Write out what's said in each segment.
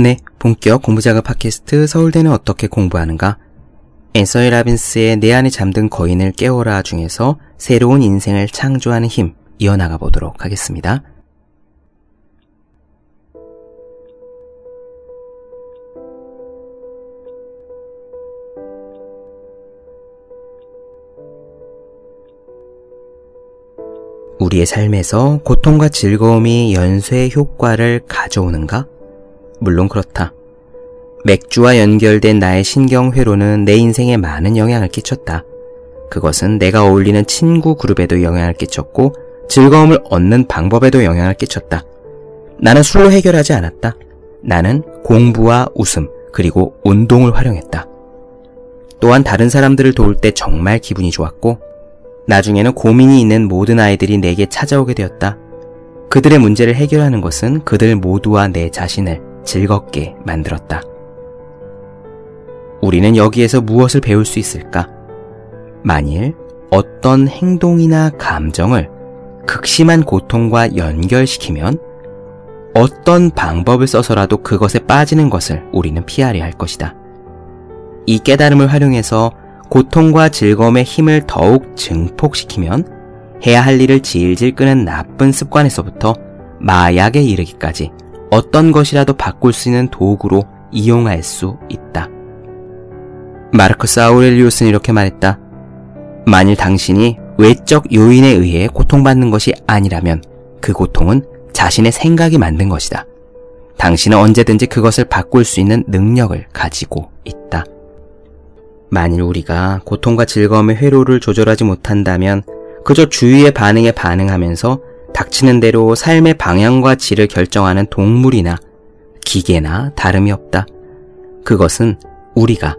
네, 본격 공부작업 팟캐스트 서울대는 어떻게 공부하는가? 앤서이 라빈스의 내 안에 잠든 거인을 깨워라 중에서 새로운 인생을 창조하는 힘 이어나가 보도록 하겠습니다. 우리의 삶에서 고통과 즐거움이 연쇄 효과를 가져오는가? 물론 그렇다. 맥주와 연결된 나의 신경회로는 내 인생에 많은 영향을 끼쳤다. 그것은 내가 어울리는 친구 그룹에도 영향을 끼쳤고 즐거움을 얻는 방법에도 영향을 끼쳤다. 나는 술로 해결하지 않았다. 나는 공부와 웃음, 그리고 운동을 활용했다. 또한 다른 사람들을 도울 때 정말 기분이 좋았고, 나중에는 고민이 있는 모든 아이들이 내게 찾아오게 되었다. 그들의 문제를 해결하는 것은 그들 모두와 내 자신을 즐겁게 만들었다. 우리는 여기에서 무엇을 배울 수 있을까? 만일 어떤 행동이나 감정을 극심한 고통과 연결시키면 어떤 방법을 써서라도 그것에 빠지는 것을 우리는 피하려 할 것이다. 이 깨달음을 활용해서 고통과 즐거움의 힘을 더욱 증폭시키면 해야 할 일을 질질 끄는 나쁜 습관에서부터 마약에 이르기까지 어떤 것이라도 바꿀 수 있는 도구로 이용할 수 있다. 마르크스 아우렐리우스는 이렇게 말했다. 만일 당신이 외적 요인에 의해 고통받는 것이 아니라면 그 고통은 자신의 생각이 만든 것이다. 당신은 언제든지 그것을 바꿀 수 있는 능력을 가지고 있다. 만일 우리가 고통과 즐거움의 회로를 조절하지 못한다면 그저 주위의 반응에 반응하면서 닥치는 대로 삶의 방향과 질을 결정하는 동물이나 기계나 다름이 없다. 그것은 우리가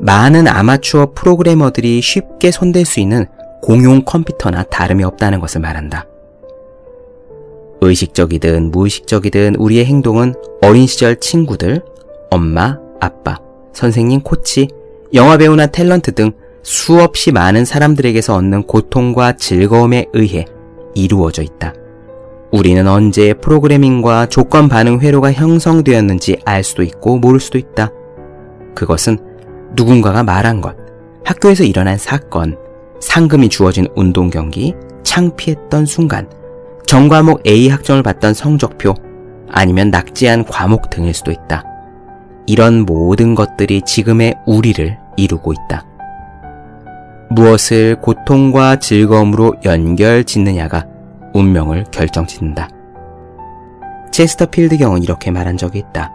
많은 아마추어 프로그래머들이 쉽게 손댈 수 있는 공용 컴퓨터나 다름이 없다는 것을 말한다. 의식적이든 무의식적이든 우리의 행동은 어린 시절 친구들, 엄마, 아빠, 선생님, 코치, 영화배우나 탤런트 등 수없이 많은 사람들에게서 얻는 고통과 즐거움에 의해 이루어져 있다. 우리는 언제 프로그래밍과 조건 반응 회로가 형성되었는지 알 수도 있고 모를 수도 있다. 그것은 누군가가 말한 것, 학교에서 일어난 사건, 상금이 주어진 운동 경기, 창피했던 순간, 전과목 A 학점을 받던 성적표, 아니면 낙지한 과목 등일 수도 있다. 이런 모든 것들이 지금의 우리를 이루고 있다. 무엇을 고통과 즐거움으로 연결 짓느냐가 운명을 결정 짓는다. 체스터 필드 경은 이렇게 말한 적이 있다.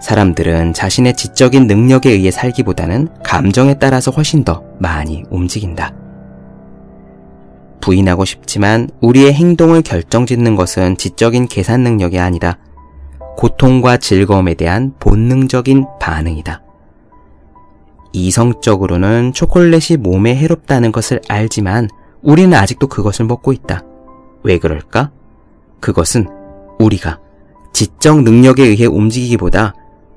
사람들은 자신의 지적인 능력에 의해 살기보다는 감정에 따라서 훨씬 더 많이 움직인다. 부인하고 싶지만 우리의 행동을 결정 짓는 것은 지적인 계산 능력이 아니라 고통과 즐거움에 대한 본능적인 반응이다. 이성적으로는 초콜릿이 몸에 해롭다는 것을 알지만 우리는 아직도 그것을 먹고 있다. 왜 그럴까? 그것은 우리가 지적 능력에 의해 움직이기보다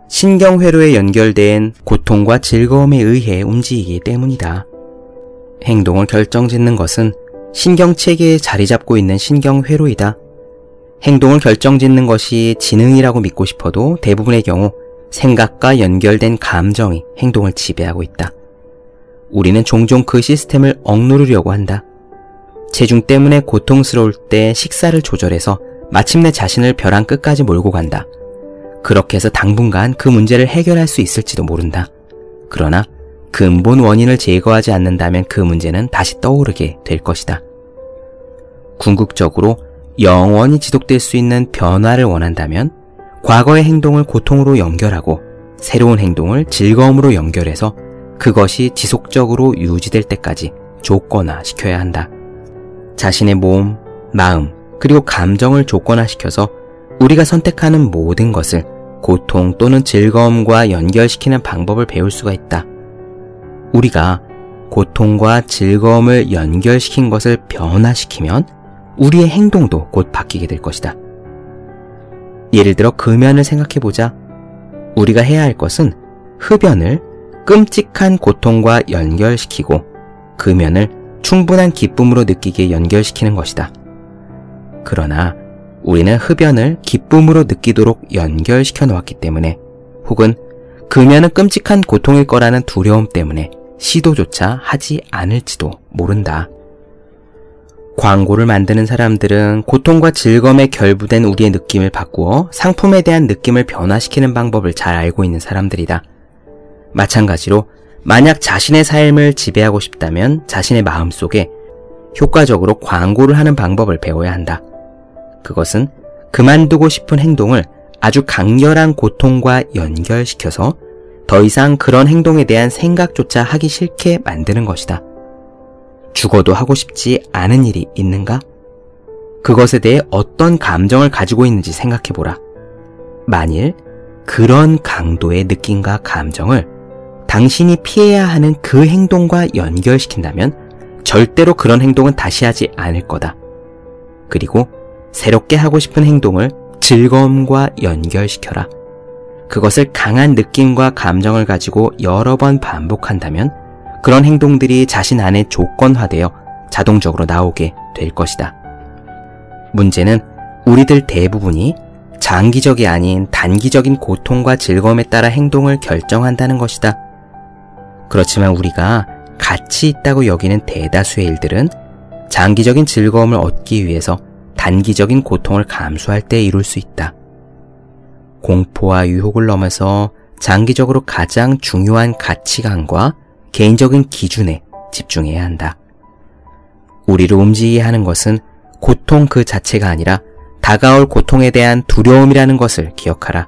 신경회로에 연결된 고통과 즐거움에 의해 움직이기 때문이다. 행동을 결정짓는 것은 신경체계에 자리 잡고 있는 신경회로이다. 행동을 결정짓는 것이 지능이라고 믿고 싶어도 대부분의 경우 생각과 연결된 감정이 행동을 지배하고 있다. 우리는 종종 그 시스템을 억누르려고 한다. 체중 때문에 고통스러울 때 식사를 조절해서 마침내 자신을 벼랑 끝까지 몰고 간다. 그렇게 해서 당분간 그 문제를 해결할 수 있을지도 모른다. 그러나 근본 원인을 제거하지 않는다면 그 문제는 다시 떠오르게 될 것이다. 궁극적으로 영원히 지속될 수 있는 변화를 원한다면 과거의 행동을 고통으로 연결하고 새로운 행동을 즐거움으로 연결해서 그것이 지속적으로 유지될 때까지 조건화 시켜야 한다. 자신의 몸, 마음, 그리고 감정을 조건화시켜서 우리가 선택하는 모든 것을 고통 또는 즐거움과 연결시키는 방법을 배울 수가 있다. 우리가 고통과 즐거움을 연결시킨 것을 변화시키면 우리의 행동도 곧 바뀌게 될 것이다. 예를 들어 금연을 생각해보자. 우리가 해야 할 것은 흡연을 끔찍한 고통과 연결시키고 금연을 충분한 기쁨으로 느끼게 연결시키는 것이다. 그러나 우리는 흡연을 기쁨으로 느끼도록 연결시켜 놓았기 때문에 혹은 금연은 끔찍한 고통일 거라는 두려움 때문에 시도조차 하지 않을지도 모른다. 광고를 만드는 사람들은 고통과 즐거움에 결부된 우리의 느낌을 바꾸어 상품에 대한 느낌을 변화시키는 방법을 잘 알고 있는 사람들이다. 마찬가지로 만약 자신의 삶을 지배하고 싶다면 자신의 마음 속에 효과적으로 광고를 하는 방법을 배워야 한다. 그것은 그만두고 싶은 행동을 아주 강렬한 고통과 연결시켜서 더 이상 그런 행동에 대한 생각조차 하기 싫게 만드는 것이다. 죽어도 하고 싶지 않은 일이 있는가? 그것에 대해 어떤 감정을 가지고 있는지 생각해보라. 만일 그런 강도의 느낌과 감정을 당신이 피해야 하는 그 행동과 연결시킨다면 절대로 그런 행동은 다시 하지 않을 거다. 그리고 새롭게 하고 싶은 행동을 즐거움과 연결시켜라. 그것을 강한 느낌과 감정을 가지고 여러 번 반복한다면 그런 행동들이 자신 안에 조건화되어 자동적으로 나오게 될 것이다. 문제는 우리들 대부분이 장기적이 아닌 단기적인 고통과 즐거움에 따라 행동을 결정한다는 것이다. 그렇지만 우리가 가치 있다고 여기는 대다수의 일들은 장기적인 즐거움을 얻기 위해서 단기적인 고통을 감수할 때 이룰 수 있다. 공포와 유혹을 넘어서 장기적으로 가장 중요한 가치관과 개인적인 기준에 집중해야 한다. 우리를 움직이게 하는 것은 고통 그 자체가 아니라 다가올 고통에 대한 두려움이라는 것을 기억하라.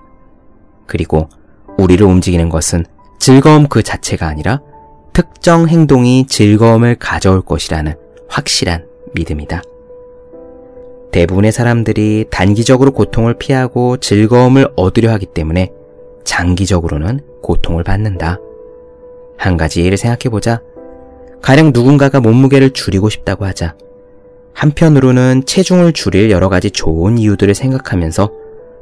그리고 우리를 움직이는 것은 즐거움 그 자체가 아니라 특정 행동이 즐거움을 가져올 것이라는 확실한 믿음이다. 대부분의 사람들이 단기적으로 고통을 피하고 즐거움을 얻으려 하기 때문에 장기적으로는 고통을 받는다. 한 가지 예를 생각해보자. 가령 누군가가 몸무게를 줄이고 싶다고 하자. 한편으로는 체중을 줄일 여러 가지 좋은 이유들을 생각하면서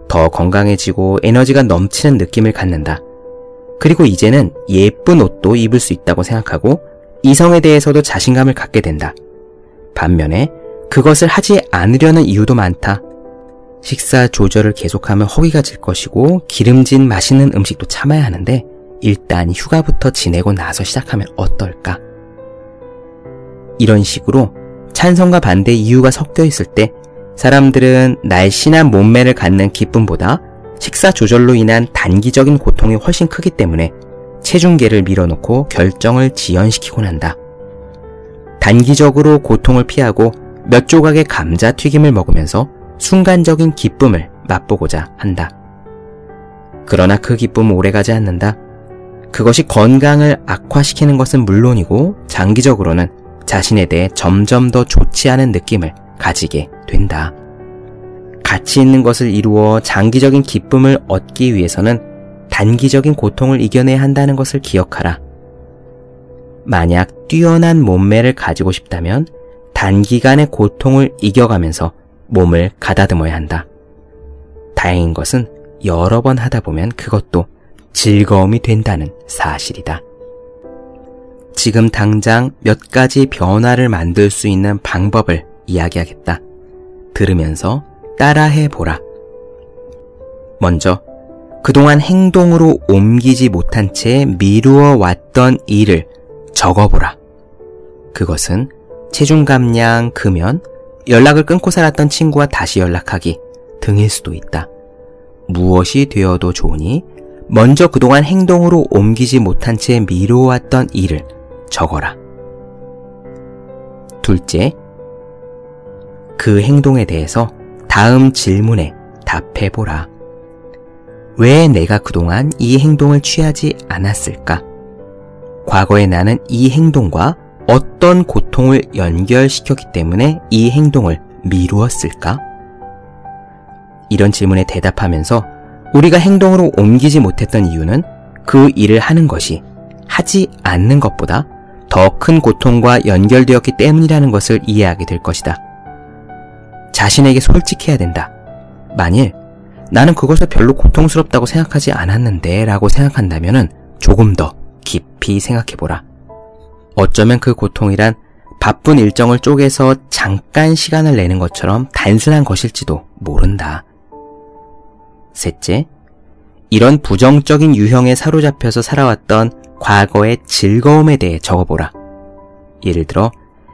더 건강해지고 에너지가 넘치는 느낌을 갖는다. 그리고 이제는 예쁜 옷도 입을 수 있다고 생각하고 이성에 대해서도 자신감을 갖게 된다. 반면에 그것을 하지 않으려는 이유도 많다. 식사 조절을 계속하면 허기가 질 것이고 기름진 맛있는 음식도 참아야 하는데 일단 휴가부터 지내고 나서 시작하면 어떨까? 이런 식으로 찬성과 반대 이유가 섞여 있을 때 사람들은 날씬한 몸매를 갖는 기쁨보다 식사 조절로 인한 단기적인 고통이 훨씬 크기 때문에 체중계를 밀어놓고 결정을 지연시키곤 한다. 단기적으로 고통을 피하고 몇 조각의 감자 튀김을 먹으면서 순간적인 기쁨을 맛보고자 한다. 그러나 그 기쁨은 오래가지 않는다. 그것이 건강을 악화시키는 것은 물론이고 장기적으로는 자신에 대해 점점 더 좋지 않은 느낌을 가지게 된다. 가치 있는 것을 이루어 장기적인 기쁨을 얻기 위해서는 단기적인 고통을 이겨내야 한다는 것을 기억하라. 만약 뛰어난 몸매를 가지고 싶다면 단기간의 고통을 이겨가면서 몸을 가다듬어야 한다. 다행인 것은 여러 번 하다 보면 그것도 즐거움이 된다는 사실이다. 지금 당장 몇 가지 변화를 만들 수 있는 방법을 이야기하겠다. 들으면서 따라해 보라. 먼저, 그동안 행동으로 옮기지 못한 채 미루어 왔던 일을 적어보라. 그것은 체중 감량, 금연, 연락을 끊고 살았던 친구와 다시 연락하기 등일 수도 있다. 무엇이 되어도 좋으니 먼저 그동안 행동으로 옮기지 못한 채 미뤄왔던 일을 적어라. 둘째, 그 행동에 대해서 다음 질문에 답해보라. 왜 내가 그동안 이 행동을 취하지 않았을까? 과거에 나는 이 행동과 어떤 고통을 연결시켰기 때문에 이 행동을 미루었을까? 이런 질문에 대답하면서 우리가 행동으로 옮기지 못했던 이유는 그 일을 하는 것이 하지 않는 것보다 더 큰 고통과 연결되었기 때문이라는 것을 이해하게 될 것이다. 자신에게 솔직해야 된다. 만일 나는 그것을 별로 고통스럽다고 생각하지 않았는데 라고 생각한다면 조금 더 깊이 생각해보라. 어쩌면 그 고통이란 바쁜 일정을 쪼개서 잠깐 시간을 내는 것처럼 단순한 것일지도 모른다. 셋째, 이런 부정적인 유형에 사로잡혀서 살아왔던 과거의 즐거움에 대해 적어보라. 예를 들어,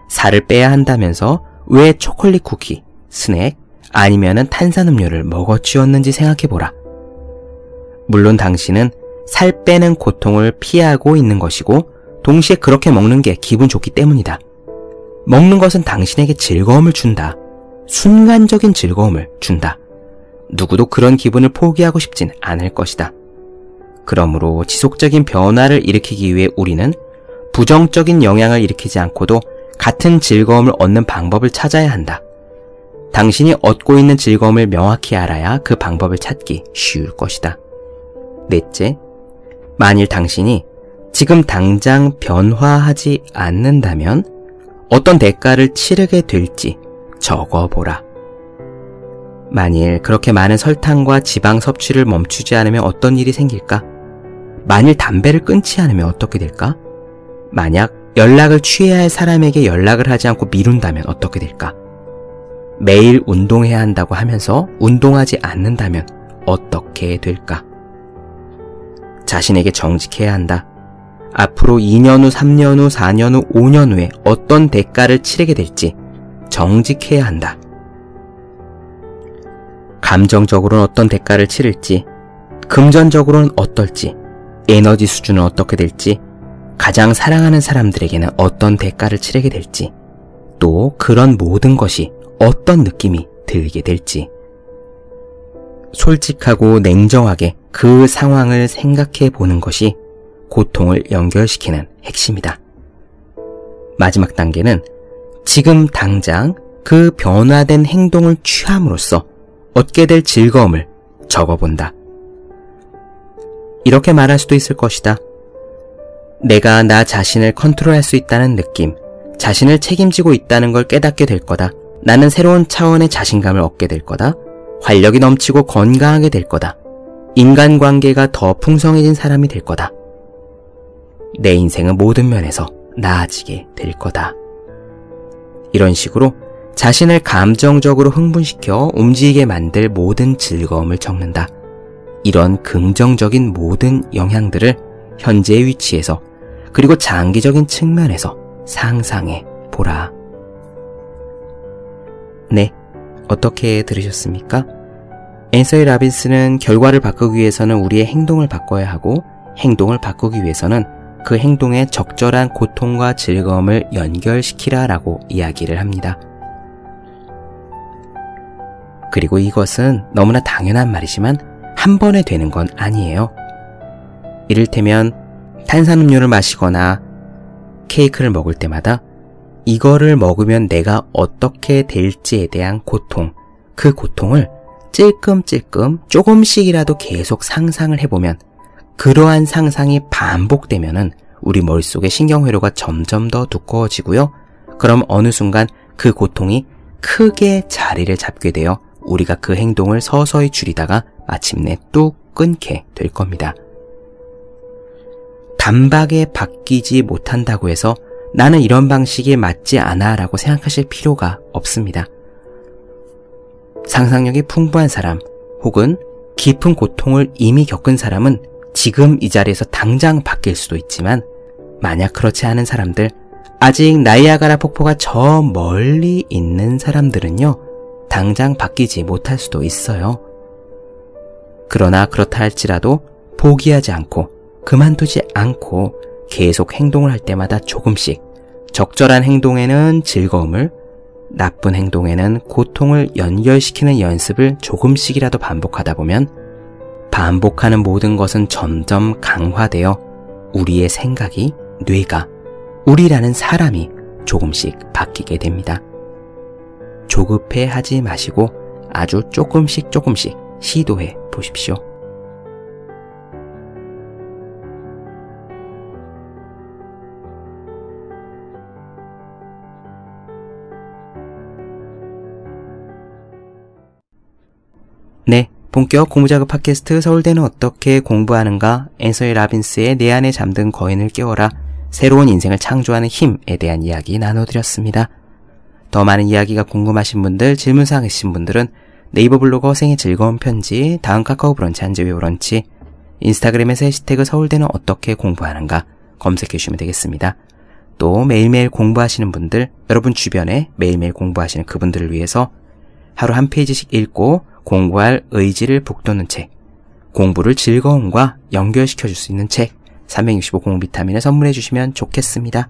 살을 빼야 한다면서 왜 초콜릿 쿠키, 스낵, 아니면은 탄산음료를 먹어 치웠는지 생각해보라. 물론 당신은 살 빼는 고통을 피하고 있는 것이고, 동시에 그렇게 먹는 게 기분 좋기 때문이다. 먹는 것은 당신에게 즐거움을 준다. 순간적인 즐거움을 준다. 누구도 그런 기분을 포기하고 싶진 않을 것이다. 그러므로 지속적인 변화를 일으키기 위해 우리는 부정적인 영향을 일으키지 않고도 같은 즐거움을 얻는 방법을 찾아야 한다. 당신이 얻고 있는 즐거움을 명확히 알아야 그 방법을 찾기 쉬울 것이다. 넷째, 만일 당신이 지금 당장 변화하지 않는다면 어떤 대가를 치르게 될지 적어보라. 만일 그렇게 많은 설탕과 지방 섭취를 멈추지 않으면 어떤 일이 생길까? 만일 담배를 끊지 않으면 어떻게 될까? 만약 연락을 취해야 할 사람에게 연락을 하지 않고 미룬다면 어떻게 될까? 매일 운동해야 한다고 하면서 운동하지 않는다면 어떻게 될까? 자신에게 정직해야 한다. 앞으로 2년 후, 3년 후, 4년 후, 5년 후에 어떤 대가를 치르게 될지 정직해야 한다. 감정적으로는 어떤 대가를 치를지, 금전적으로는 어떨지, 에너지 수준은 어떻게 될지, 가장 사랑하는 사람들에게는 어떤 대가를 치르게 될지, 또 그런 모든 것이 어떤 느낌이 들게 될지. 솔직하고 냉정하게 그 상황을 생각해 보는 것이 고통을 연결시키는 핵심이다. 마지막 단계는 지금 당장 그 변화된 행동을 취함으로써 얻게 될 즐거움을 적어본다. 이렇게 말할 수도 있을 것이다. 내가 나 자신을 컨트롤할 수 있다는 느낌, 자신을 책임지고 있다는 걸 깨닫게 될 거다. 나는 새로운 차원의 자신감을 얻게 될 거다. 활력이 넘치고 건강하게 될 거다. 인간관계가 더 풍성해진 사람이 될 거다. 내 인생은 모든 면에서 나아지게 될 거다. 이런 식으로 자신을 감정적으로 흥분시켜 움직이게 만들 모든 즐거움을 적는다. 이런 긍정적인 모든 영향들을 현재의 위치에서 그리고 장기적인 측면에서 상상해 보라. 네, 어떻게 들으셨습니까? 앤서이 라빈스는 결과를 바꾸기 위해서는 우리의 행동을 바꿔야 하고 행동을 바꾸기 위해서는 그 행동에 적절한 고통과 즐거움을 연결시키라 라고 이야기를 합니다. 그리고 이것은 너무나 당연한 말이지만 한 번에 되는 건 아니에요. 이를테면 탄산음료를 마시거나 케이크를 먹을 때마다 이거를 먹으면 내가 어떻게 될지에 대한 고통, 그 고통을 찔끔찔끔 조금씩이라도 계속 상상을 해보면 그러한 상상이 반복되면은 우리 머릿속의 신경회로가 점점 더 두꺼워지고요. 그럼 어느 순간 그 고통이 크게 자리를 잡게 되어 우리가 그 행동을 서서히 줄이다가 마침내 뚝 끊게 될 겁니다. 단박에 바뀌지 못한다고 해서 나는 이런 방식이 맞지 않아 라고 생각하실 필요가 없습니다. 상상력이 풍부한 사람 혹은 깊은 고통을 이미 겪은 사람은 지금 이 자리에서 당장 바뀔 수도 있지만 만약 그렇지 않은 사람들, 아직 나이아가라 폭포가 저 멀리 있는 사람들은요, 당장 바뀌지 못할 수도 있어요. 그러나 그렇다 할지라도 포기하지 않고 그만두지 않고 계속 행동을 할 때마다 조금씩 적절한 행동에는 즐거움을 나쁜 행동에는 고통을 연결시키는 연습을 조금씩이라도 반복하다 보면 반복하는 모든 것은 점점 강화되어 우리의 생각이, 뇌가, 우리라는 사람이 조금씩 바뀌게 됩니다. 조급해 하지 마시고 아주 조금씩 조금씩 시도해 보십시오. 네, 본격 공부작업 팟캐스트 서울대는 어떻게 공부하는가 앤서이 라빈스의 내 안에 잠든 거인을 깨워라 새로운 인생을 창조하는 힘에 대한 이야기 나눠드렸습니다. 더 많은 이야기가 궁금하신 분들, 질문사항 있으신 분들은 네이버 블로거 생의 즐거운 편지, 다음 카카오 브런치 한재회 브런치, 인스타그램에서 해시태그 서울대는 어떻게 공부하는가 검색해 주시면 되겠습니다. 또 매일매일 공부하시는 분들, 여러분 주변에 매일매일 공부하시는 그분들을 위해서 하루 한 페이지씩 읽고 공부할 의지를 북돋는 책, 공부를 즐거움과 연결시켜 줄 수 있는 책, 365 공부 비타민을 선물해 주시면 좋겠습니다.